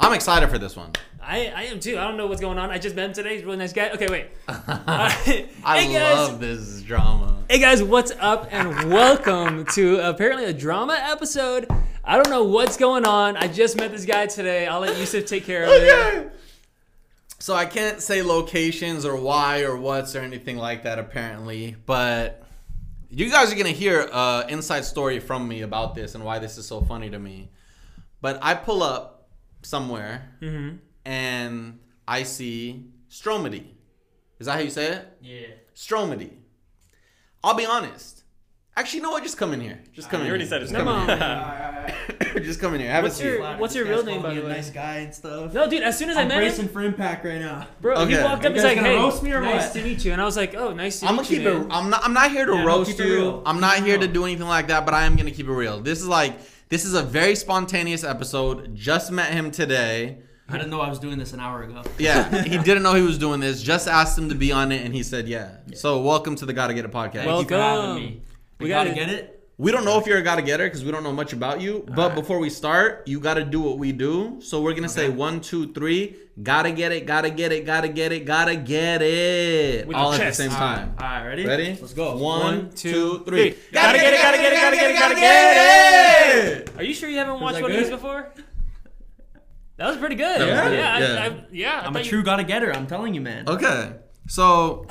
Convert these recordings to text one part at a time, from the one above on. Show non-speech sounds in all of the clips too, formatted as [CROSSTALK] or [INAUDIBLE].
I'm excited for this one. I, I am too. I don't know what's going on. I just met him today. He's a really nice guy. Okay, wait. [LAUGHS] I [LAUGHS] hey guys. love this drama. Hey guys, what's up? And welcome to apparently a drama episode. I don't know what's going on. I just met this guy today. I'll let Yusuf take care of it. So I can't say locations or why or what's or anything like that apparently, but you guys are gonna hear an inside story from me about this and why this is so funny to me. But I pull up somewhere mm-hmm. and I see Stromedy. Is that how you say it? Yeah. Stromedy. I'll be honest. Actually, you know what? Just come in here. Just come ah, in. You already here. said it's Just Come come on. in here. [LAUGHS] [COUGHS] Just come in here. Have What's a seat. your- what's your real name, by the way? Nice guy and stuff. No, dude. As soon as I I'm met bracing him, for impact right now. bro, he Okay. walked up. You He's like, gonna "Hey, roast me or nice what?" to meet you." And I was like, "Oh, nice to I'm meet gonna keep you." it. I'm not. I'm not here to Yeah, roast you. I'm not here to do anything like that. But I am gonna keep it real. This is like. This is a very spontaneous episode. Just met him today. I didn't know I was doing this an hour ago. Yeah, [LAUGHS] he didn't know he was doing this. Just asked him to be on it, and he said yeah. So welcome to the Gotta Get It podcast. Well- Thank you for having Welcome. me. We We gotta gotta- get it. We don't know if you're a gotta getter because we don't know much about you. But Alright. before we start, you gotta do what we do. So we're gonna say one, two, three. Gotta get it. Gotta get it. Gotta get it. Gotta get it. With All your at the same time. All right, ready? Ready? Let's go. One, One, two, two, three. three. Gotta get it, gotta get it, gotta get it, gotta get it. Are you sure you haven't watched that one of these before? That was pretty good. That yeah, yeah, I, I, yeah I I'm a thought you- true gotta getter. I'm telling you, man. Okay, so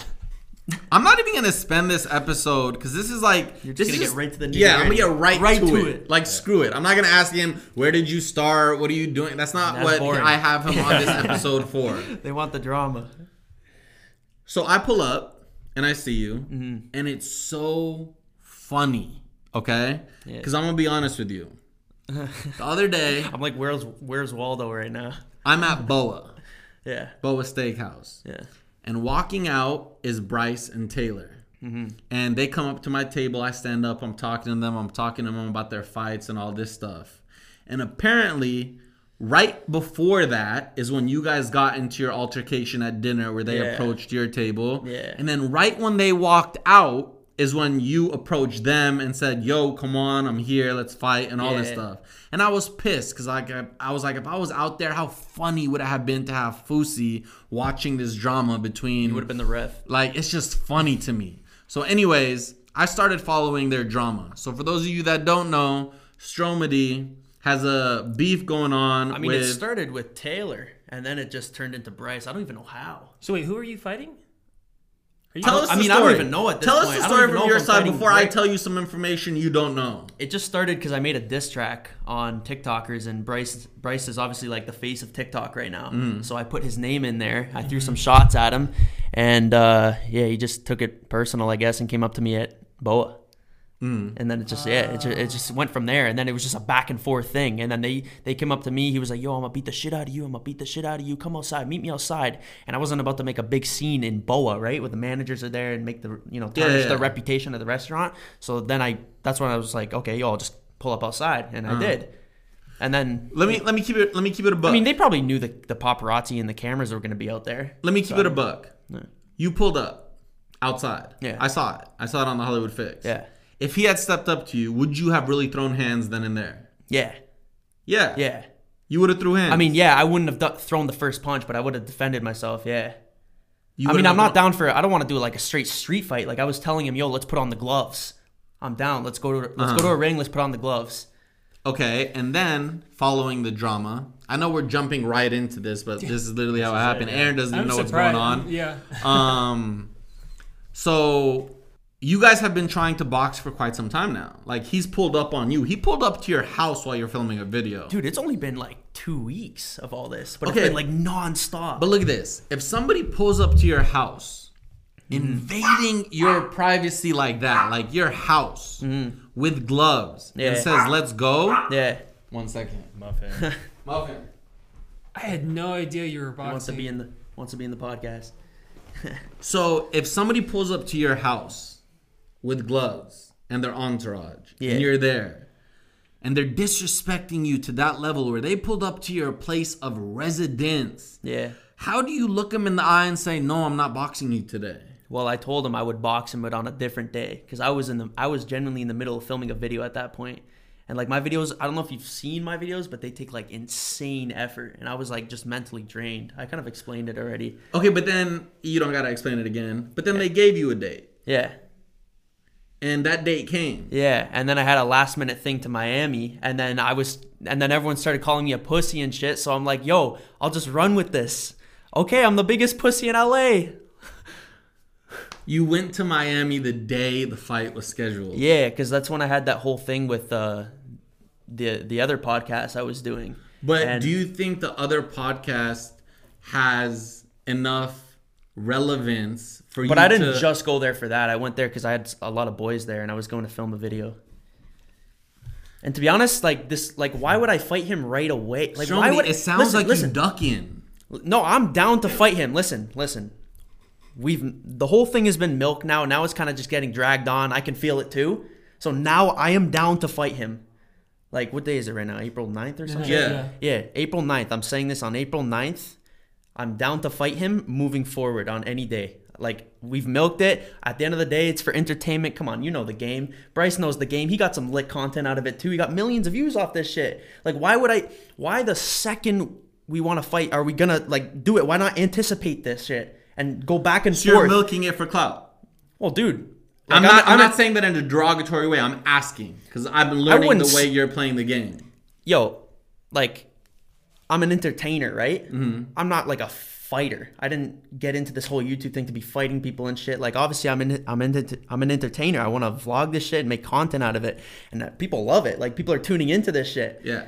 I'm not even gonna spend this episode because this is like You're just gonna is get right to the yeah. I'm gonna get right, Right to, to it. it. Like screw it. I'm not gonna ask him where did you start. What are you doing? That's not That's what boring. I have him on this [LAUGHS] episode for. [LAUGHS] They want the drama. So I pull up and I see you, Mm-hmm. and it's so funny. Okay, Yeah. because I'm gonna be honest with you. The other day, [LAUGHS] I'm like, where's where's Waldo right now? I'm at Boa, Yeah. Boa Steakhouse. Yeah. And walking out is Bryce and Taylor. Mm-hmm. And they come up to my table. I stand up. I'm talking to them. I'm talking to them about their fights and all this stuff. And apparently, right before that is when you guys got into your altercation at dinner where they Yeah. approached your table. Yeah. And then right when they walked out is when you approached them and said, "Yo, come on, I'm here. Let's fight," and all this stuff. And I was pissed because like I, I was like, if I was out there, how funny would it have been to have Fousey watching this drama between? Would have been the ref. Like it's just funny to me. So, anyways, I started following their drama. So, for those of you that don't know, Stromedy has a beef going on. I mean, with, it started with Taylor, and then it just turned into Bryce. I don't even know how. So wait, who are you fighting? Are you Tell us I the mean, I don't story. even know at this Tell us the story from your side fighting before I tell you some information you don't know. It just started because I made a diss track on TikTokers, and Bryce Bryce is obviously like the face of TikTok right now. Mm. So I put his name in there. I threw some shots at him, and uh, yeah, he just took it personal, I guess, and came up to me at Boa. Mm. And then it just yeah, it just, it just went from there. And then it was just a back and forth thing. And then they they came up to me. He was like, "Yo, I'm gonna beat the shit out of you. I'm gonna beat the shit out of you. Come outside, meet me outside." And I wasn't about to make a big scene in Boa, right, where the managers are there and make the you know tarnish yeah, the reputation of the restaurant. So then I that's when I was like, "Okay, yo, I'll just pull up outside," and I Uh-huh. did. And then Let me let me keep it let me keep it a buck. I mean, they probably knew the the paparazzi and the cameras were gonna be out there. let me keep it a buck. Yeah. You pulled up outside. Yeah. I saw it. I saw it on the Hollywood Fix. Yeah, If he had stepped up to you, would you have really thrown hands then and there? yeah, Yeah. yeah. You would have threw hands. I mean, yeah, I wouldn't have do- thrown the first punch, but I would have defended myself. Yeah. you I mean, I'm not down for. It. I don't want to do like a straight street fight. Like I was telling him, yo, let's put on the gloves. I'm down. Let's go to let's Uh-huh. go to a ring. Let's put on the gloves. Okay, and then following the drama, I know we're jumping right into this, but this is literally how it happened. Aaron doesn't even I'm know what's going on. Yeah. Um, so you guys have been trying to box for quite some time now. Like he's pulled up on you. He pulled up to your house while you're filming a video. Dude, it's only been like two weeks of all this, but Okay. it's been like nonstop. But look at this. If somebody pulls up to your house, Mm-hmm. invading your privacy like that, like your house with gloves, and Mm-hmm. Says, "Let's go." yeah, One second. Muffin. [LAUGHS] Muffin. I had no idea you were he wants to boxing. be in the wants to be in the podcast. [LAUGHS] So if somebody pulls up to your house with gloves and their entourage, Yeah. and you're there, and they're disrespecting you to that level where they pulled up to your place of residence, Yeah. how do you look them in the eye and say, "No, I'm not boxing you today"? Well, I told him I would box him, but on a different day because I was in the I was genuinely in the middle of filming a video at that point, And like my videos, I don't know if you've seen my videos, but they take like insane effort. And I was like just mentally drained. I kind of explained it already. Okay, but then you don't gotta explain it again. But then they gave you a date, Yeah. And that date came. Yeah, and then I had a last minute thing to Miami, and then I was, and then everyone started calling me a pussy and shit. So I'm like, yo, I'll just run with this. Okay, I'm the biggest pussy in LA. You went to Miami the day the fight was scheduled. Yeah, because that's when I had that whole thing with uh, the the other podcast I was doing. But And- do you think the other podcast has enough relevance for you? But I didn't to, just go there for that. I went there because I had a lot of boys there, and I was going to film a video. And to be honest, like this, like why would I fight him right away? Like Show why me- would it sounds listen, like listen, you ducking. No, I'm down to fight him. Listen, listen. We've the whole thing has been milk now. Now it's kind of just getting dragged on. I can feel it too. So now I am down to fight him. Like what day is it right now? April 9th or something? Yeah. Yeah, April 9th. I'm saying this on April 9th. I'm down to fight him moving forward on any day. Like we've milked it. At the end of the day, it's for entertainment. Come on, you know the game. Bryce knows the game. He got some lit content out of it too. He got millions of views off this shit. Like why would I why the second we want to fight are we going to like do it? Why not anticipate this shit and go back and forth? You're milking it for clout. well, dude. I'm like, not. I'm, I'm- not saying that in a derogatory way. I'm asking because I've been learning the way you're playing the game. yo, like, I'm an entertainer, right? Mm-hmm. I'm not like a fighter. I didn't get into this whole YouTube thing to be fighting people and shit. Like, obviously, I'm in, I'm in, I'm an entertainer. I want to vlog this shit and make content out of it, and that people love it. Like, people are tuning into this shit. Yeah.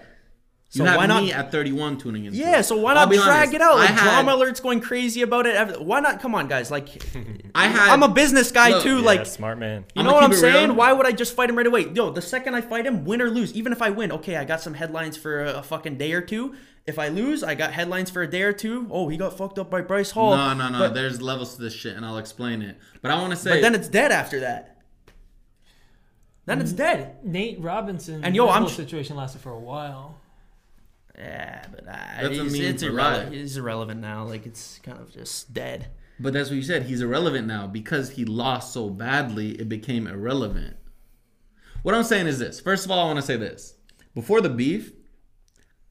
So you have why not- me at 31 tuning in? Yeah, so why I'll not drag honest, it out? Like I had- drama alerts going crazy about it. Why not? Come on, guys. Like, [LAUGHS] I had. I'm a business guy Look, too. yeah, like, smart man. You I'ma know what I'm keep it real. saying? Why would I just fight him right away? Yo, the second I fight him, win or lose, even if I win, okay, I got some headlines for a, a fucking day or two. If I lose, I got headlines for a day or two. Oh, he got fucked up by Bryce Hall. No, no, no. But, There's levels to this shit, and I'll explain it. But I want to say. but then it's dead after that. Then it's dead. Nate Robinson And yo, I'm whole sh- situation lasted for a while. Yeah, but uh, That's a he's, it's irrelevant. He's irrelevant now. Like it's kind of just dead. But that's what you said. He's irrelevant now because he lost so badly. It became irrelevant. What I'm saying is this. First of all, I want to say this. Before the beef,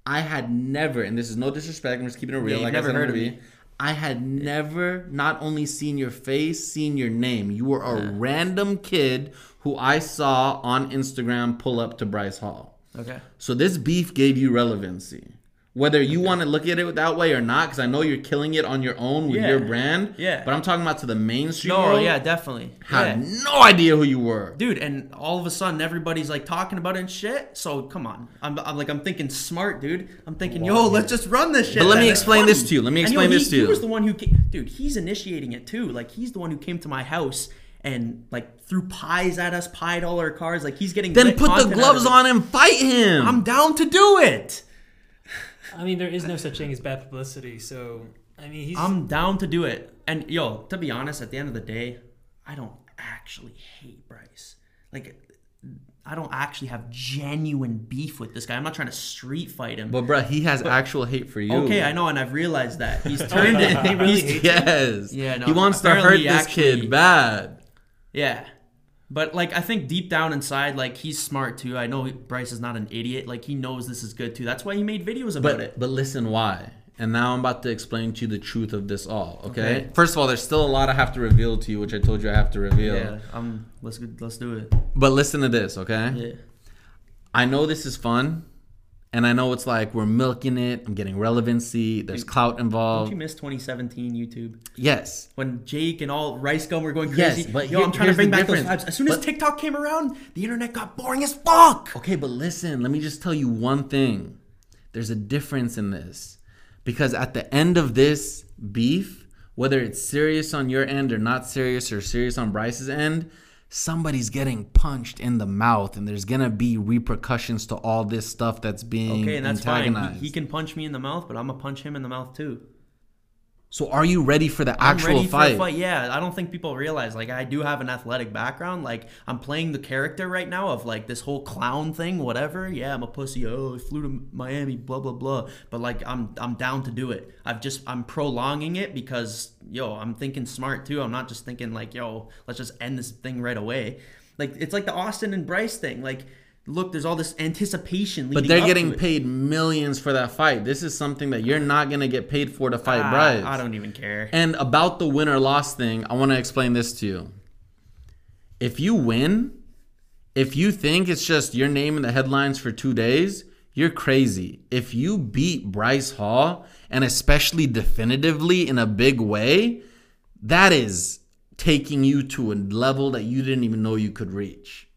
I had never, and this is no disrespect. I'm just keeping it real. you've like never I said, heard of me. be. I had never not only seen your face, seen your name. You were a random kid who I saw on Instagram pull up to Bryce Hall. Okay. So this beef gave you relevancy. Whether you want to look at it that way or not, because I know you're killing it on your own with Yeah. your brand. Yeah. But I'm talking about to the mainstream No, world. yeah, definitely. Had Yeah. no idea who you were. dude and all of a sudden everybody's like talking about it and shit so come on i'm, I'm like i'm thinking smart dude i'm thinking yo let's just run this shit But let me explain this to you. Let me And, yo, explain he- this to you. he was the one who came, dude he's initiating it too like he's the one who came to my house and like threw pies at us pied all our cars like he's getting Then put the gloves on and fight him. i'm down to do it I mean, there is no such thing as bad publicity. So, I mean, he's. i'm down to do it and yo to be honest at the end of the day i don't actually hate bryce like I don't actually have genuine beef with this guy. I'm not trying to street fight him. but bruh, he has actual hate for you. Okay, I know, and I've realized that he's [LAUGHS] turned it. He it. really he's, hates Yes. Yeah, no, he wants to hurt this actually- kid bad. Yeah, but like I think deep down inside, like he's smart too. I know Bryce is not an idiot. Like he knows this is good too. That's why he made videos about But it. but listen why. And now I'm about to explain to you the truth of this all. Okay? Okay. First of all, there's still a lot I have to reveal to you, which I told you I have to reveal. Yeah, um, let's let's do it. But listen to this, okay? Yeah, I know this is fun, and I know it's like we're milking it. I'm getting relevancy. There's clout involved. don't you miss 2017 YouTube Yes, when Jake and all RiceGum were going crazy. Yes, but yo, here- I'm trying to bring back those difference. vibes. As soon as But- TikTok came around, the internet got boring as fuck. Okay, but listen, let me just tell you one thing. There's a difference in this. Because at the end of this beef, whether it's serious on your end or not serious or serious on Bryce's end, somebody's getting punched in the mouth and there's to be repercussions to all this stuff that's being Okay, and that's fine. He, he can punch me in the mouth, but I'm gonna punch him in the mouth too. So are you ready for the I'm actual ready fight? for fight. Yeah, I don't think people realize like I do have an athletic background. Like I'm playing the character right now of like this whole clown thing, whatever. Yeah, I'm a pussy. Oh, I flew to Miami, blah blah blah. But like I'm I'm down to do it. I've just I'm prolonging it because yo, I'm thinking smart too. I'm not just thinking like yo, let's just end this thing right away. Like it's like the Austin and Bryce thing. Like look, there's all this anticipation. But they're up getting to it. paid millions for that fight. This is something that you're not gonna get paid for to fight Ah, Bryce. I don't even care. And about the win or loss thing, I want to explain this to you. If you win, if you think it's just your name in the headlines for two days, you're crazy. If you beat Bryce Hall, and especially definitively in a big way, that is taking you to a level that you didn't even know you could reach.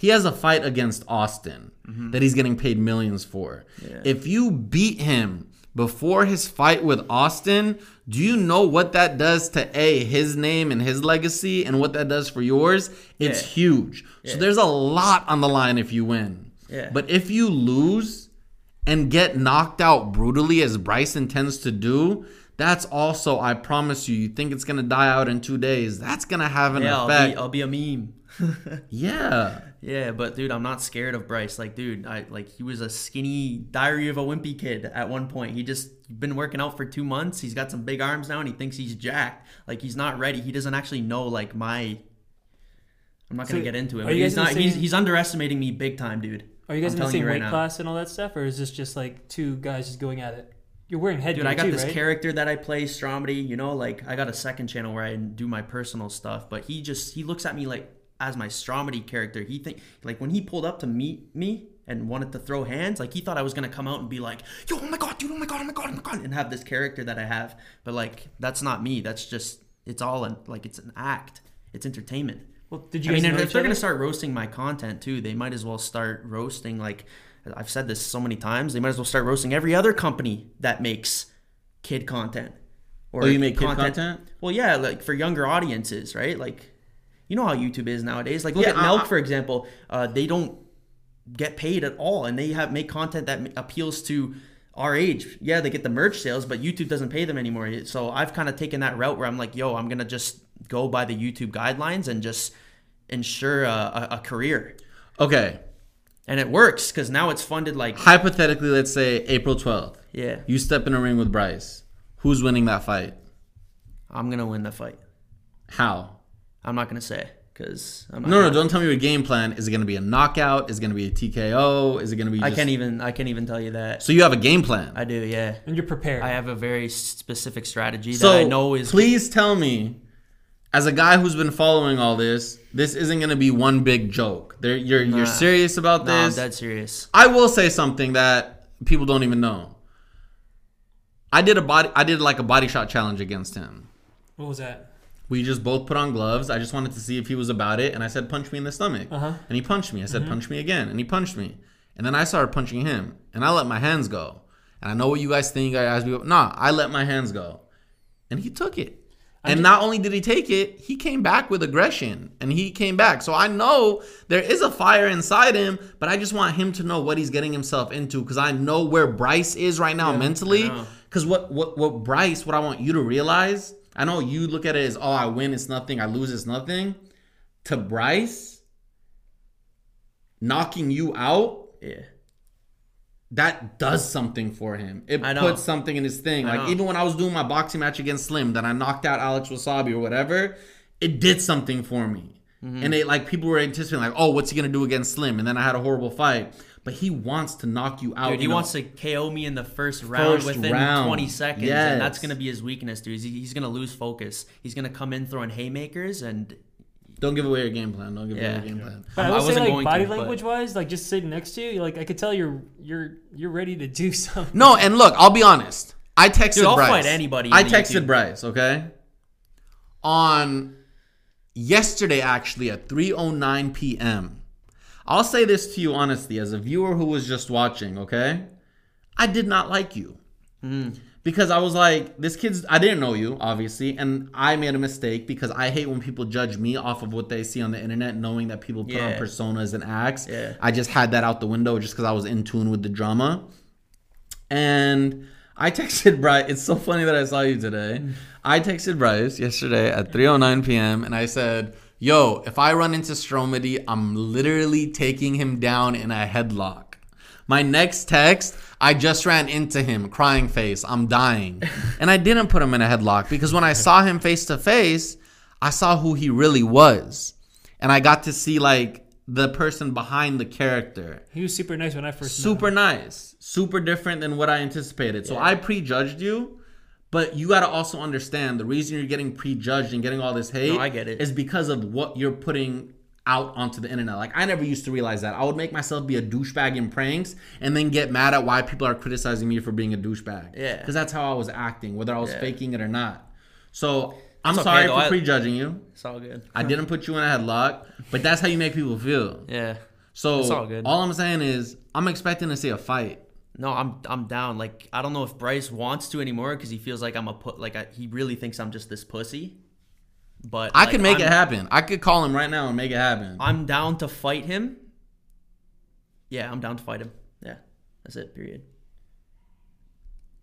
He has a fight against Austin mm-hmm. that he's getting paid millions for. If you beat him before his fight with Austin, do you know what that does to A, his name and his legacy, and what that does for yours? It's Yeah. huge. So there's a lot on the line if you win. Yeah. But if you lose and get knocked out brutally, as Bryson tends to do, that's also, I promise you, you think it's going to die out in two days. That's going to have an yeah, I'll effect. be, I'll be a meme. [LAUGHS] yeah. Yeah, but dude, I'm not scared of Bryce. Like, dude, I like he was a skinny Diary of a Wimpy kid at one point. He just been working out for two months. He's got some big arms now, and he thinks he's jacked. Like he's not ready. He doesn't actually know like my. I'm not gonna So, get into it. are But you he's guys in not. the He's, same- he's underestimating me big time, dude. Are you guys I'm in the same you right weight class and all that stuff, or is this just like two guys just going at it? You're wearing headgear Dude, I got too, this right? character that I play, Stromedy. You know, like I got a second channel where I do my personal stuff. But he just he looks at me like as my Stromedy character. He think like when he pulled up to meet me and wanted to throw hands, like he thought I was gonna come out and be like, "Yo, oh my god, dude, oh my god, oh my god, oh my god," and have this character that I have. But like that's not me. That's just it's all an, like it's an act. It's entertainment. well, did you I mean, if they're other? gonna start roasting my content too, they might as well start roasting like I've said this so many times. They might as well start roasting every other company that makes kid content. Or Oh, you make kid content? Well, yeah, like for younger audiences, right? Like, you know how YouTube is nowadays. Like, look Yeah, at I- Nelk for example. Uh, they don't get paid at all, and they have make content that appeals to our age. Yeah, they get the merch sales, but YouTube doesn't pay them anymore. So I've kind of taken that route where I'm like, yo, I'm gonna just go by the YouTube guidelines and just ensure a, a, a career. Okay. And it works because now it's funded like Hypothetically, let's say April 12th. yeah, You step in a ring with Bryce. Who's winning that fight? I'm gonna win the fight. How? I'm not gonna say because I'm not No, no, gonna- don't tell me your game plan. Is it going to be a knockout? Is it going to be a TKO? Is it going to be I can't even I can't even tell you that. So you have a game plan. I do, yeah. and you're prepared. I have a very specific strategy so that I know is please tell me, as a guy who's been following all this, this isn't going to be one big joke. There, you're you're serious about No, I'm this. dead serious. I will say something that people don't even know. I did a body. I did like a body shot challenge against him. what was that? We just both put on gloves. I just wanted to see if he was about it, and I said, "Punch me in the stomach." Uh-huh. And he punched me. I said, "Punch me again," and he punched me. And then I started punching him, and I let my hands go. And I know what you guys think. I asked you, nah, I let my hands go, and he took it. And not only did he take it, he came back with aggression, and he came back. So I know there is a fire inside him, but I just want him to know what he's getting himself into, because I know where Bryce is right now mentally. Because what what what Bryce, what I want you to realize, I know you look at it as, oh, I win, it's nothing. I lose, it's nothing. To Bryce, knocking you out, Yeah. That does something for him. It puts something in his thing. I like know. even when I was doing my boxing match against Slim, that I knocked out Alex Wassabi or whatever, it did something for me. Mm-hmm. And it like people were anticipating like, oh, what's he gonna do against Slim? And then I had a horrible fight. But he wants to knock you out. Dude, he wants to KO me in the first round First within round. 20 seconds, Yes. and that's gonna be his weakness, dude. He's, he's gonna lose focus. He's gonna come in throwing haymakers, and Don't give away your game plan. Don't give away your game plan. But I, I would say wasn't like going body to, but- language wise, like just sitting next to you, like I could tell you're you're you're ready to do [LAUGHS] something. No, and look, I'll be honest. I texted Dude, I'll Bryce. fight anybody I texted YouTube. Bryce, okay? On yesterday, actually, at 3.09 p.m. I'll say this to you honestly, as a viewer who was just watching, okay? I did not like you. Hmm. Because I was like, this kid's, I didn't know you, obviously, and I made a mistake because I hate when people judge me off of what they see on the internet, knowing that people put on personas and acts. Yeah. I just had that out the window just because I was in tune with the drama. And I texted [LAUGHS] Bryce. It's so funny that I saw you today. I texted Bryce yesterday at 3:09 p.m. and I said, "Yo, if I run into Stromedy, I'm literally taking him down in a headlock." My next text, I just ran into him, crying face. I'm dying, and I didn't put him in a headlock because when I saw him face to face, I saw who he really was, and I got to see like the person behind the character. He was super nice when I first met him. Super nice. Super different than what I anticipated. So I prejudged you, but you got to also understand the reason you're getting prejudged and getting all this hate No, I get it. is because of what you're putting out onto the internet. Like I never used to realize that. I would make myself be a douchebag in pranks and then get mad at why people are criticizing me for being a douchebag. Yeah. Because that's how I was acting, whether I was Yeah. faking it or not. So I'm okay, sorry though. for prejudging you. It's all good. I didn't put you in a headlock, but that's how you make people feel. Yeah. So It's all good. all I'm saying is I'm expecting to see a fight. No, I'm I'm down. Like I don't know if Bryce wants to anymore because he feels like I'm a put. Like I, he really thinks I'm just this pussy. But I like, could make I'm, it happen. I could call him right now and make it happen. I'm down to fight him. Yeah, I'm down to fight him. Yeah, that's it. Period.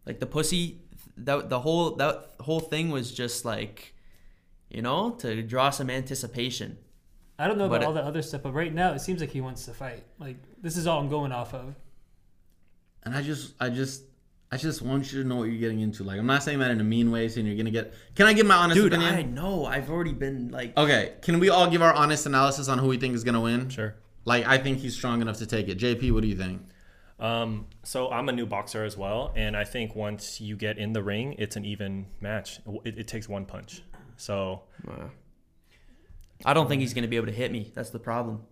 Like the pussy, that the whole that whole thing was just like, you know, to draw some anticipation. I don't know about But all the other stuff, but right now it seems like he wants to fight. Like this is all I'm going off of. and I just, I just, I just want you to know what you're getting into. Like, I'm not saying that in a mean way, saying you're gonna get. Can I give my honest Dude, opinion? I know. I've already been like, Okay, can we all give our honest analysis on who we think is gonna win? Sure. Like, I think he's strong enough to take it. JP, what do you think? Um, so I'm a new boxer as well, and I think once you get in the ring, it's an even match. It, it takes one punch. So uh, I don't think he's gonna be able to hit me. That's the problem.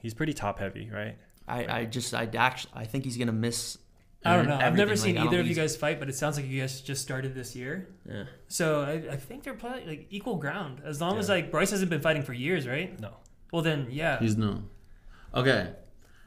he's pretty top heavy, right? I, I just I actually I think he's gonna miss. I don't know. I've never seen Like, either of think you guys fight, but it sounds like you guys just started this year. Yeah. So I, I think they're probably like equal ground. As long as like Bryce hasn't been fighting for years, right? No. Well then, yeah. He's new. Okay.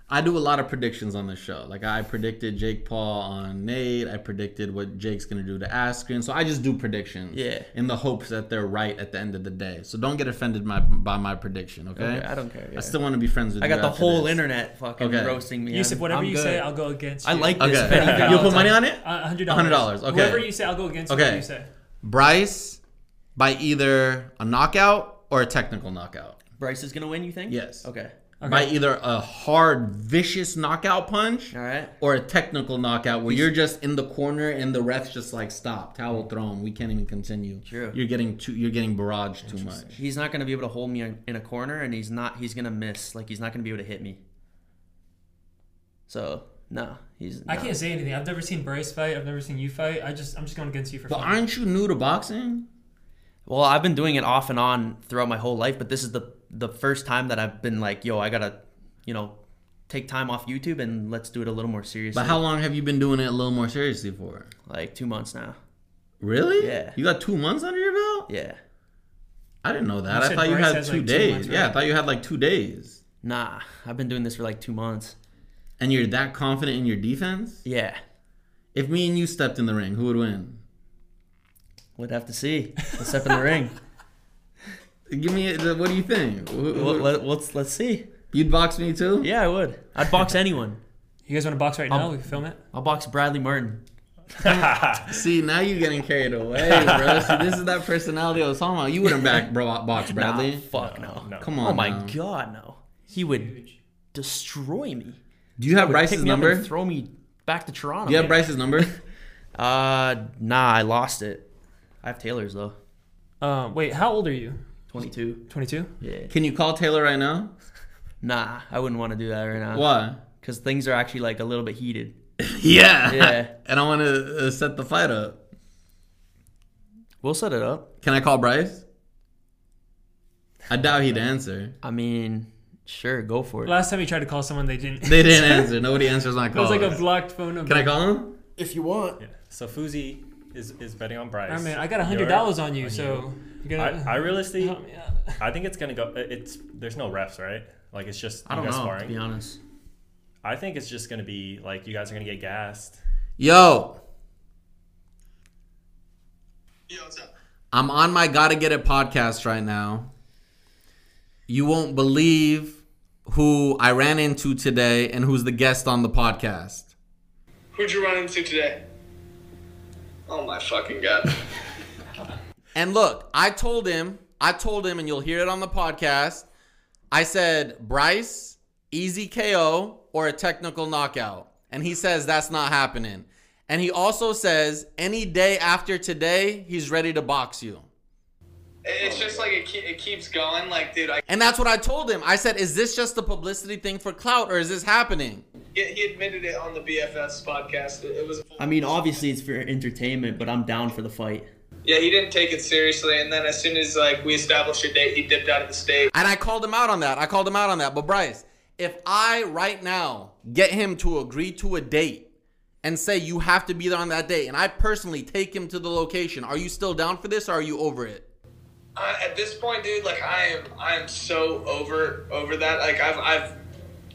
I do a lot of predictions on the show. Like I predicted Jake Paul on Nate. I predicted what Jake's gonna do to Askren. So I just do predictions. Yeah. In the hopes that they're right at the end of the day. So don't get offended my, by my prediction. Okay. Okay, I don't care. yeah. I still want to be friends with I you. I got the after whole this. internet fucking Okay. roasting me. Yusuf, I'm- whatever I'm you good. say, I'll go against. You. I like this. Okay. If [LAUGHS] You'll put money on it. Uh, hundred $100, dollars. okay. Whatever you say, I'll go against Okay. whatever you say. Bryce by either a knockout or a technical knockout. Bryce is gonna win. You think? Yes. Okay. By either a hard, vicious knockout punch All right. or a technical knockout where you're just in the corner and the ref's just like stop, towel thrown. We can't even continue. True. You're getting too. You're getting barraged too much. He's not gonna be able to hold me in in a corner, and he's not. He's gonna miss. Like he's not gonna be able to hit me. So no, he's. I no. can't say anything. I've never seen Bryce fight. I've never seen you fight. I just I'm just going against you for But fun. aren't you new to boxing? Well, I've been doing it off and on throughout my whole life, but this is the the first time that I've been like, yo, I gotta, you know, take time off YouTube and let's do it a little more seriously. But how long have you been doing it a little more seriously for? Like two months now. Really? Yeah. You got two months under your belt? Yeah. I didn't know You that. I said thought you had two like, two days. months, Yeah, I thought you had like two days. Nah, I've been doing this for like two months. And you're that confident in your defense? Yeah. If me and you stepped in the ring, who would win? We'd have to see. Let's step in the ring. [LAUGHS] Give me. a- What do you think? Who- who- Well, let, let's let's see. You'd box me too? Yeah, I would. I'd box [LAUGHS] anyone. You guys want to box right now? We can film it. I'll box Bradley Martin. [LAUGHS] See, now you're getting carried away, bro. See, this is that personality I was talking about. You wouldn't back bro box Bradley. Nah, fuck no. No. Come on. Oh my now. god, no. He would destroy me. Do you have Would Bryce's pick me up number? and throw me back to Toronto. Do you have Bryce's number? [LAUGHS] Uh, nah, I lost it. I have Taylor's though. Um, wait, how old are you? 22. 22. Yeah. Can you call Taylor right now? [LAUGHS] Nah, I wouldn't want to do that right now. Why? Because things are actually like a little bit heated. [LAUGHS] Yeah. Yeah. [LAUGHS] and I want to uh, set the fight up. We'll set it up. Can I call Bryce? I doubt he'd answer. I mean, sure, go for it. Last time you tried to call someone, they didn't. They didn't answer. Nobody answers my It calls. was like a blocked phone number. Can I call him? If you want. Yeah. So Fousey is, is betting on Bryce. I mean, I got hundred dollars on you, on so you I, gotta. I realistically, help me out. [LAUGHS] I think it's gonna go. It's there's no refs, right? Like it's just I don't guys know, sparring. to be honest. I think it's just gonna be like you guys are gonna get gassed. Yo, Yo, what's up? I'm on my Gotta Get It podcast right now. You won't believe who I ran into today and who's the guest on the podcast. Who'd you run into today? Oh my fucking god. [LAUGHS] And look, I told him, I told him, and you'll hear it on the podcast. I said, Bryce, easy KO or a technical knockout. And he says that's not happening. And he also says, any day after today, he's ready to box you. It's just like it, ke- it keeps going. Like, dude, I And that's what I told him. I said, "Is this just a publicity thing for clout, or is this happening?" he he admitted it on the BFS podcast. It, it was. I mean, obviously it's for entertainment, but I'm down for the fight. Yeah, he didn't take it seriously, and then as soon as like we established a date, he dipped out of the state. And I called him out on that. I called him out on that. But Bryce, if I right now get him to agree to a date and say you have to be there on that date, and I personally take him to the location, are you still down for this, or are you over it? Uh, at this point, dude, like I am, I am so over over that. Like I've I've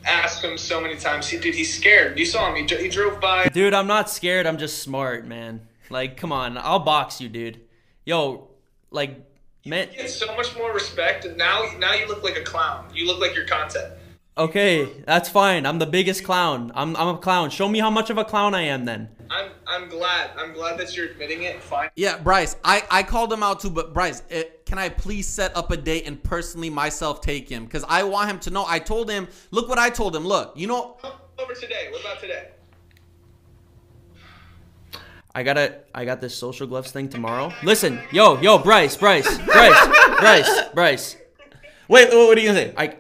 asked him so many times. He, dude, he's scared. You saw him. He, he drove by. Dude, I'm not scared. I'm just smart, man. Like, come on, I'll box you, dude. Yo, like, man. He gets so much more respect. And now, now you look like a clown. You look like your content. Okay, that's fine. I'm the biggest clown. I'm, I'm a clown. Show me how much of a clown I am then. I'm I'm glad. I'm glad that you're admitting it. Fine. Yeah, Bryce, I, I called him out too, but Bryce, it, can I please set up a date and personally myself take him? Because I want him to know. I told him, look what I told him. Look, you know, Come over today. What about today? I gotta, I got this social gloves thing tomorrow. Listen, yo, yo, Bryce, Bryce, Bryce, Bryce, Bryce. [LAUGHS] wait, what are you gonna say? I, Let's do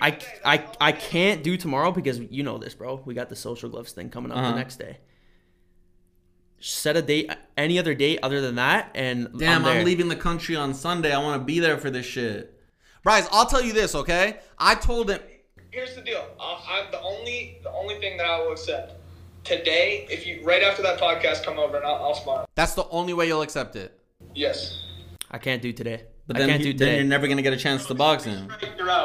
I. I, I can't do tomorrow because you know this, bro. We got the social gloves thing coming up Uh-huh. the next day. Set a date, any other date other than that, and Damn, I'm, I'm, leaving the country on Sunday. I want to be there for this shit. Bryce, I'll tell you this, okay? I told him. Here's the deal. Uh, I'm the only the only thing that I will accept today. If you right after that podcast, come over and I'll, I'll smile. That's the only way you'll accept it. Yes. I can't do today. But I then, can't he- do then you're never gonna get a chance to box him,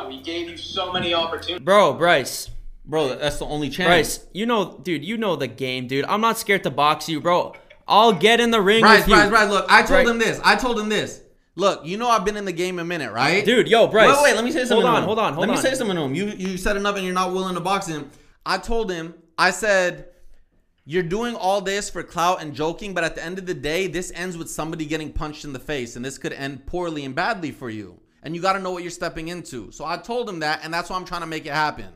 We gave you so many opportunities. bro. Bryce, bro. That's the only chance. Bryce, you know, dude, you know the game, dude. I'm not scared to box you, bro. I'll get in the ring Bryce, with you, Bryce, Bryce. Look, I told Right. him this. I told him this. Look, you know I've been in the game a minute, right? dude. Yo, Bryce. Wait, wait, let me say something. Hold to on, him. hold on, hold Let on. me say something to him. You you said enough and you're not willing to box him. I told him, I said, you're doing all this for clout and joking, but at the end of the day, this ends with somebody getting punched in the face, and this could end poorly and badly for you. And you got to know what you're stepping into. So I told him that, and that's why I'm trying to make it happen.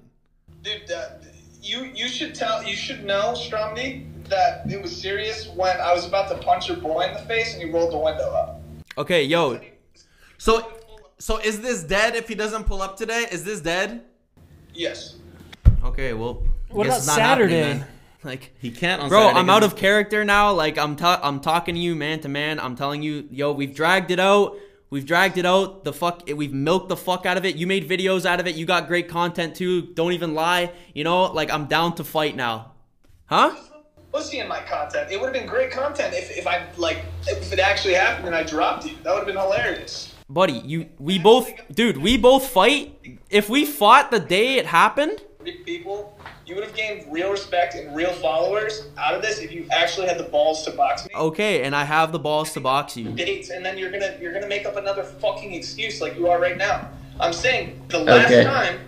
Dude, uh, you you should tell you should know, Stromedy, that it was serious when I was about to punch your boy in the face and you rolled the window up. Okay, yo, So, so is this dead if he doesn't pull up today? Is this dead? Yes. okay, well. I What about it's happening Saturday? Then. Like, He can't on bro, Saturday I'm out of character now. Like, I'm ta- I'm talking to you man to man. I'm telling you, yo, we've dragged it out. We've dragged it out. The fuck, we've milked the fuck out of it. You made videos out of it. You got great content too. Don't even lie. You know, like I'm down to fight now. Huh? Pussy in my content. It would have been great content if, if I like if it actually happened and I dropped you. That would have been hilarious. buddy you we both dude we both fight if we fought the day it happened people, you would have gained real respect and real followers out of this if you actually had the balls to box me. okay and i have the balls to box you dates and then you're gonna you're gonna make up another fucking excuse like you are right now. I'm saying the last Okay. time,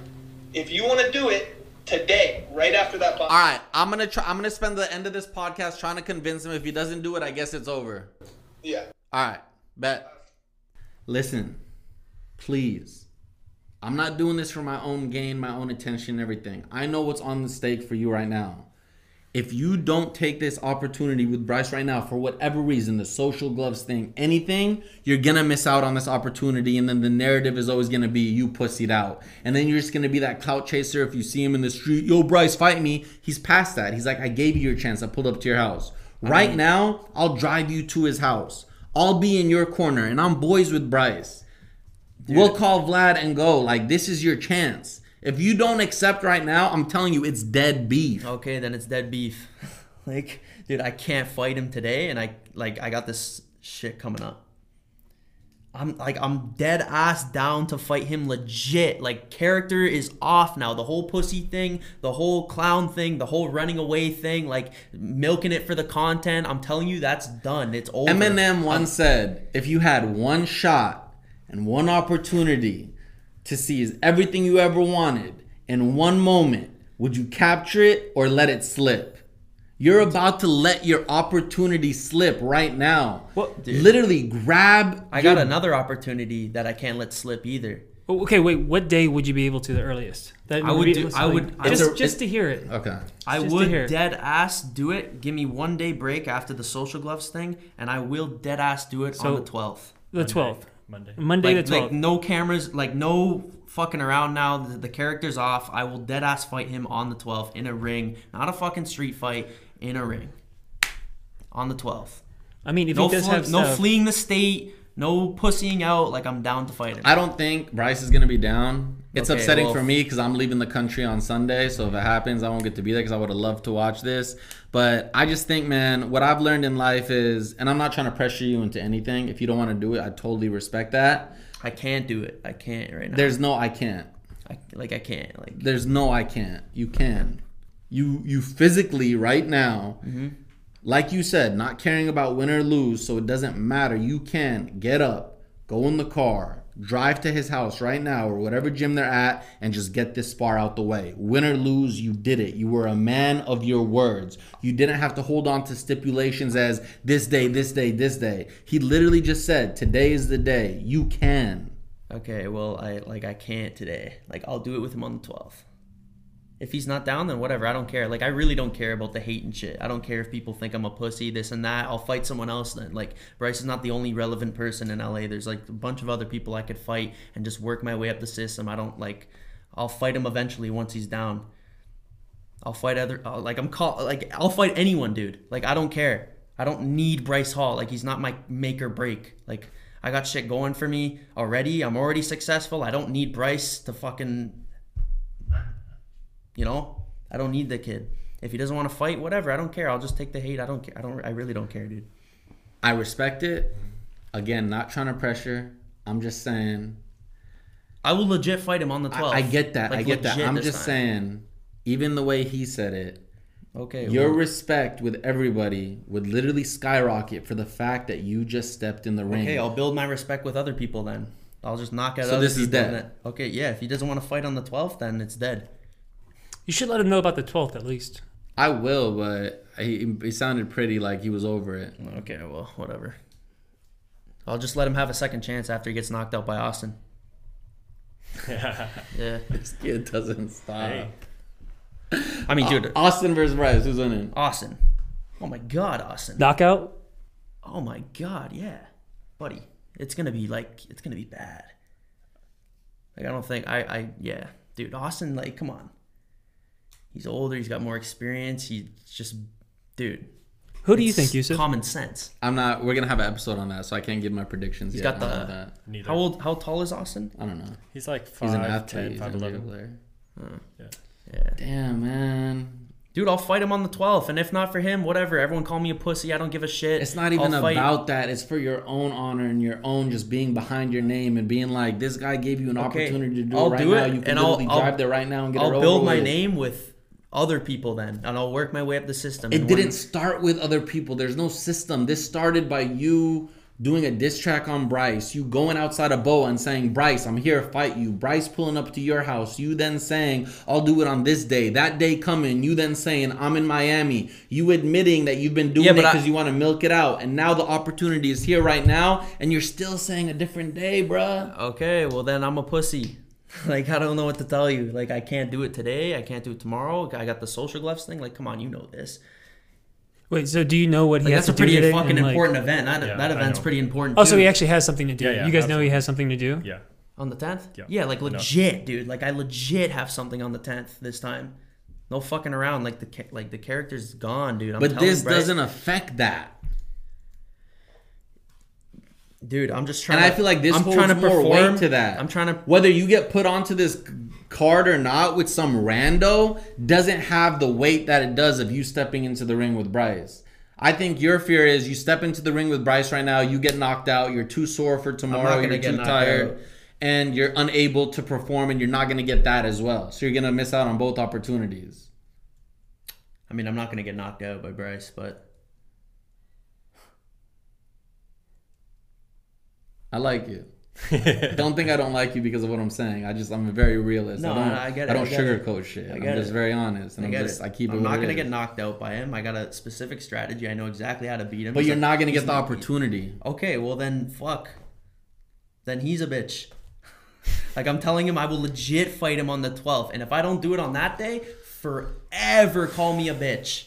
if you want to do it today, right after that box. All right, I'm gonna try. I'm gonna spend the end of this podcast trying to convince him. If he doesn't do it, I guess it's over. Yeah. All right, bet. Listen, please. I'm not doing this for my own gain, my own attention, everything. I know what's on the stake for you right now. If you don't take this opportunity with Bryce right now, for whatever reason, the social gloves thing, anything, you're gonna miss out on this opportunity, and then the narrative is always gonna be you pussied out. And then you're just gonna be that clout chaser if you see him in the street, yo, Bryce, fight me. He's past that. He's like, I gave you your chance. I pulled up to your house. Right now, I'll drive you to his house. I'll be in your corner, and I'm boys with Bryce. We'll call Vlad and go. Like, this is your chance. If you don't accept right now, I'm telling you, it's dead beef. okay then it's dead beef. [LAUGHS] Like dude i can't fight him today and i like i got this shit coming up. I'm like i'm dead ass down to fight him legit. Like character is off now. The whole pussy thing the whole clown thing the whole running away thing like milking it for the content. I'm telling you that's done. It's over. Eminem once said, if you had one shot and one opportunity to seize everything you ever wanted in one moment, would you capture it or let it slip? You're about to let your opportunity slip right now. What- dude. Literally grab. i got another opportunity that i can't let slip either Oh, Okay, wait. What day would you be able to the earliest? That I would be- do- I would- I just would- just to hear it. Okay. I Just would hear. dead ass do it. Give me one day break after the social gloves thing, and I will dead ass do it So- on the twelfth. The twelfth. Monday. Monday like, the 12th. like no cameras, like no fucking around now. The, the character's off. I will dead ass fight him on the 12th in a ring, not a fucking street fight in a ring. On the 12th. I mean, if No, he does fle- have no stuff, fleeing the state, no pussying out. Like I'm down to fight him. I don't think Bryce is gonna be down. It's Okay, upsetting well- for me because I'm leaving the country on Sunday. So if it happens, I won't get to be there because I would have loved to watch this. But I just think, man, what I've learned in life is, and I'm not trying to pressure you into anything. If you don't want to do it, I totally respect that. I can't do it. I can't right now. There's no I can't. I, like I can't. Like There's no I can't. You can. You you physically right now, mm-hmm. Like you said, not caring about win or lose, so it doesn't matter. You can get up, go in the car, drive to his house right now or whatever gym they're at, and just get this spar out the way. Win or lose, you did it. You were a man of your words. You didn't have to hold on to stipulations as this day, this day, this day. He literally just said, "Today is the day." You can. okay, well I like I can't today. Like I'll do it with him on the 12th. If he's not down, then whatever. I don't care. Like I really don't care about the hate and shit. I don't care if people think I'm a pussy, this and that. I'll fight someone else then. Like Bryce is not the only relevant person in LA. There's like a bunch of other people I could fight and just work my way up the system. I don't like. I'll fight him eventually once he's down. I'll fight other uh, like I'm call like I'll fight anyone, dude. Like I don't care. I don't need Bryce Hall. Like he's not my make or break. Like I got shit going for me already. I'm already successful. I don't need Bryce to fucking you know? I don't need the kid. If he doesn't want to fight, whatever. I don't care. I'll just take the hate. I don't care. I don't I really don't care, dude. I respect it. Again, not trying to pressure. I'm just saying I will legit fight him on the 12th. I, I get that. Like, I get that. I'm just time. saying, even the way he said it, Okay. your well, respect with everybody would literally skyrocket for the fact that you just stepped in the ring. Okay, I'll build my respect with other people then. I'll just knock out So this is dead. Okay, yeah. If he doesn't want to fight on the 12th, then it's dead. You should let him know about the 12th at least. I will, but he, he sounded pretty like he was over it. Okay, well, whatever. I'll just let him have a second chance after he gets knocked out by Austin. [LAUGHS] Yeah. This kid doesn't stop. Hey. I mean, dude, Austin versus Bryce, who's winning? Austin. Oh my God, Austin. Knockout. Oh my God, yeah, buddy. It's gonna be like it's gonna be bad. Like I don't think I I yeah, dude. Austin, like, come on. He's older. He's got more experience. He's just, dude. Who do you it's think, Yusuf? Common sense. I'm not. We're gonna have an episode on that, so I can't give my predictions He's yet. got the- that. Neither. How old? How tall is Austin? I don't know. He's like He's an athlete. He's an 5'11". NBA player. Yeah. Damn, man. Dude, I'll fight him on the 12th, and if not for him, whatever. Everyone call me a pussy. I don't give a shit. It's not even about that. It's for your own honor and your own just being behind your name and being like, this guy gave you an Okay, opportunity to do I'll it right do now. You can and I'll- literally I'll- drive there right now and get it I'll build my with. name with other people then, and I'll work my way up the system. It didn't when- start with other people. There's no system. This started by you doing a diss track on Bryce. You going outside of Boa and saying, Bryce, I'm here to fight you. Bryce pulling up to your house. You then saying, I'll do it on this day. That day coming. You then saying, I'm in Miami. You admitting that you've been doing Yeah, it but I- because you want to milk it out. And now the opportunity is here right now. And you're still saying a different day, bruh. Okay, well then I'm a pussy. [LAUGHS] like I don't know what to tell you. Like I can't do it today. I can't do it tomorrow. I got the social gloves thing. Like come on, you know this. Wait, so do you know what he Like has that's to a pretty today? fucking And, like- important event. That, Yeah, that event's pretty important. Oh, so he actually has something to do. Yeah, yeah, you guys know he has something to do. Yeah. on the tenth. Yeah. Yeah, like No. legit, dude. Like I legit have something on the tenth this time. No fucking around. Like the like the character's gone, dude. I'm But this Bryce- doesn't affect that. Dude. I'm just trying. And I feel like this I'm holds trying to more perform. weight to that. I'm trying to. whether you get put onto this card or not with some rando doesn't have the weight that it does of you stepping into the ring with Bryce. I think your fear is you step into the ring with Bryce right now, you get knocked out, you're too sore for tomorrow, you're get too tired, out. and you're unable to perform, and you're not going to get that as well. So you're going to miss out on both opportunities. I mean, I'm not gonna get knocked out by Bryce, but I like you. [LAUGHS] don't think I don't like you because of what I'm saying. I just I'm a very realist. No, I don't, I get it, I don't I get it. sugarcoat shit. I I'm just it. very honest, and I I'm just. I keep it. I'm not gonna is. get knocked out by him. I got a specific strategy. I know exactly how to beat him. But you're not gonna get the opportunity. Okay, well then, fuck. Then he's a bitch. [LAUGHS] like I'm telling him, I will legit fight him on the 12th, and if I don't do it on that day, forever call me a bitch.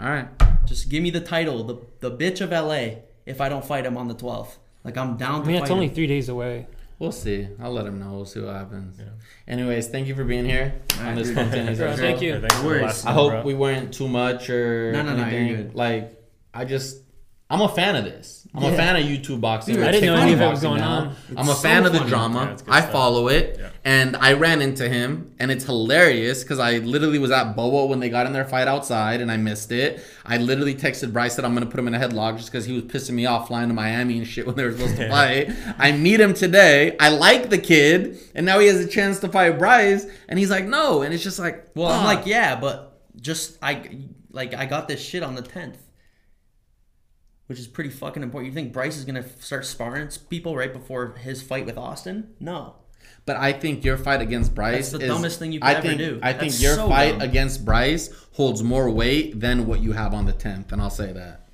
All right. Just give me the title, the the bitch of LA. If I don't fight him on the 12th. Like I'm down I to mean, fight it's only him. three days away. We'll see. I'll let him know. We'll see what happens. Anyways, thank you for being here on this dude. spontaneous episode. thank you. Yeah, thanks for the worries. last I one, hope bro. we weren't too much or No, no, no, anything. you're good. Like, I just, I'm a fan of this. I'm a fan of YouTube boxing. Dude, I didn't know TikTok any of it was boxing going now. on. I'm a It's fan of the drama. Yeah, I follow it, Yeah. and I ran into him, and it's hilarious because I literally was at Boa when they got in their fight outside, and I missed it. I literally texted Bryce that I'm gonna put him in a headlock just because he was pissing me off flying to Miami and shit when they were supposed to [LAUGHS] fight. I meet him today. I like the kid, and now he has a chance to fight Bryce, and he's like, no, and it's just like, Well, I'm like, yeah, but just I like I got this shit on the 10th. Which is pretty fucking important. You think Bryce is gonna start sparring people right before his fight with Austin? No. But I think your fight against Bryce That's the is, dumbest thing you could I ever think, do. I think That's your so fight dumb. against Bryce holds more weight than what you have on the tenth, and I'll say that.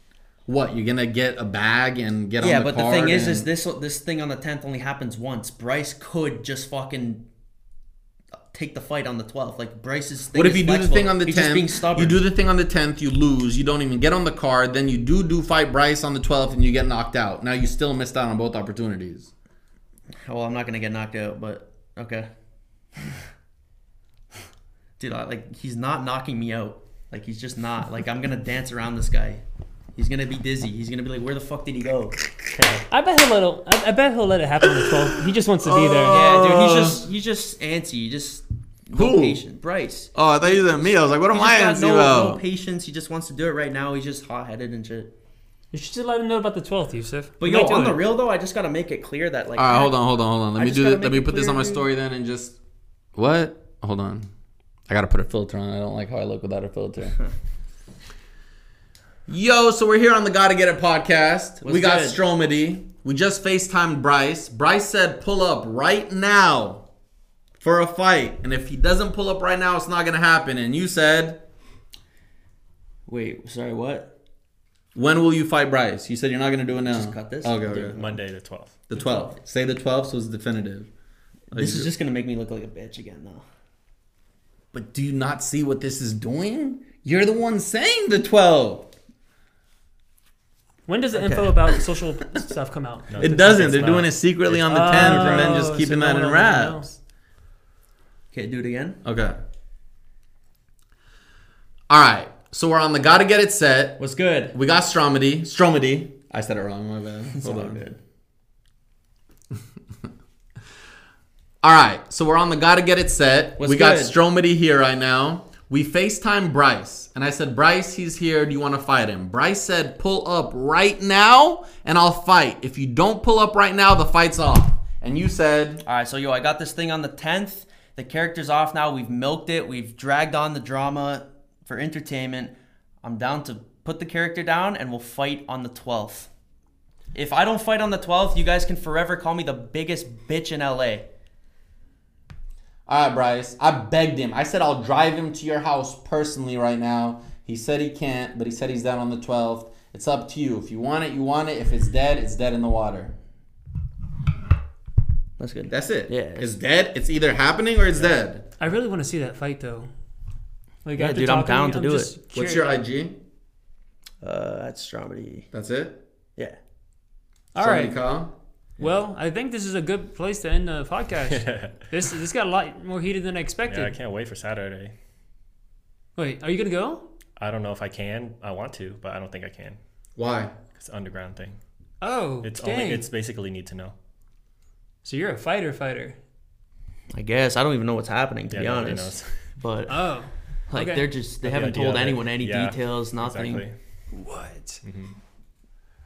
What you're gonna get a bag and get Yeah, on the but the thing is, and- is this this thing on the 10th only happens once. Bryce could just fucking take the fight on the 12th. Like Bryce's thing What if is you do the thing on the He's just being tenth? stubborn. You do the thing on the tenth, you lose, you don't even get on the card. Then you do do fight Bryce on the twelfth, and you get knocked out. Now you still missed out on both opportunities. Well, I'm not gonna get knocked out, but okay. [LAUGHS] Dude, I, like he's not knocking me out. Like he's just not. Like I'm gonna dance around this guy. He's gonna be dizzy. He's gonna be like, "Where the fuck did he go?" I bet he'll let it. I, I bet he'll let it happen on the 12th. He just wants to be oh. there. Yeah, dude. He's just he's just antsy. He just no Who? patience. Bryce. Oh, I thought you said me. I was like, what am He I just got antsy no, about? no patience. He just wants to do it right now. He's just hot headed and shit. You should just let him know about the 12th, Yusuf. But He yo, might do on the it. real though, I just gotta make it clear that like. All right, hold on, hold on, hold on. Let I me just do. gotta Let me make it put this on my clear, dude. story then, and just what? Hold on. I gotta put a filter on. I don't like how I look without a filter. [LAUGHS] Yo, so we're here on the Gotta Get It podcast. we got good? Stromedy. We just FaceTimed Bryce. Bryce said, "Pull up right now for a fight, and if he doesn't pull up right now, it's not gonna happen." And you said, Wait, sorry, what? "When will you fight Bryce?" You said you're not gonna do it now. Just cut this? Okay, I'll okay. it. Monday the 12th. The 12th. Say the 12th, so it's definitive. Like, This is just gonna make me look like a bitch again, though. But do you not see what this is doing? You're the one saying the 12. When does the info about social [LAUGHS] stuff come out? No, It doesn't. They're not. doing it secretly on the Oh, 10th and then just keeping no that one in will know. wraps. Okay, do it again. Okay. All right. So we're on the gotta get it set. What's good? We got Stromedy. Stromedy. I said it wrong. My bad. Hold all on. good. [LAUGHS] All right. So we're on the gotta get it set. What's we got good? Stromedy here right now. We FaceTime Bryce. And I said, Bryce, he's here. Do you want to fight him? Bryce said, pull up right now and I'll fight. If you don't pull up right now, the fight's off. And you said, All right, so yo, I got this thing on the tenth. The character's off now. We've milked it. We've dragged on the drama for entertainment. I'm down to put the character down, and we'll fight on the twelfth. If I don't fight on the twelfth, you guys can forever call me the biggest bitch in LA. All right, Bryce. I begged him. I said I'll drive him to your house personally right now. He said he can't, but he said he's down on the 12th. It's up to you. If you want it, you want it. If it's dead, it's dead in the water. That's good. That's it. Yeah. It's dead. It's either happening or it's dead. I really want to see that fight though. Like Yeah, after dude, I'm talking down you, to do just What's curious. your IG? Uh, that's Stromedy. That's it? Yeah. All Somebody right. Call? Well, I think this is a good place to end the podcast. [LAUGHS] this this got a lot more heated than I expected. Yeah, I can't wait for Saturday. Wait, are you gonna go? I don't know if I can. I want to, but I don't think I can. Why? It's an underground thing. Oh, It's dang. only. It's basically need to know. so you're a fighter, fighter. I guess I don't even know what's happening to Yeah, be nobody honest. knows. [LAUGHS] But Oh, like okay. they're just they The haven't idea told anyone any Yeah, details, nothing. Exactly. what? Mm-hmm.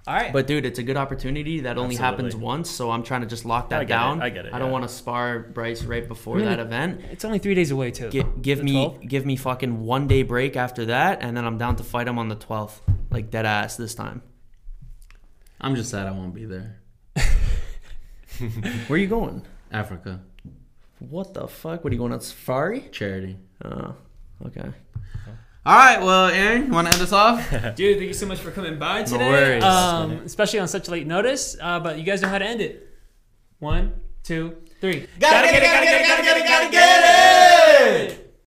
All right. But dude, it's a good opportunity that only happens once, so I'm trying to just lock that I get it, down. I get it, I don't yeah. want to spar Bryce right before I mean, that event. it's only three days away too. Gi- give The me 12th? give me fucking one day break after that, and then I'm down to fight him on the 12th, like dead ass this time. I'm just sad I won't be there. [LAUGHS] Where are you going? Africa. What the fuck? What are you going on safari? Charity. Oh, okay. Oh. All right. Well, Aaron, you want to end us off? [LAUGHS] Dude, thank you so much for coming by today. worries. Um, especially on such late notice. Uh, but you guys know how to end it. One, two, three. gotta get it, gotta get it, gotta get it, gotta get it!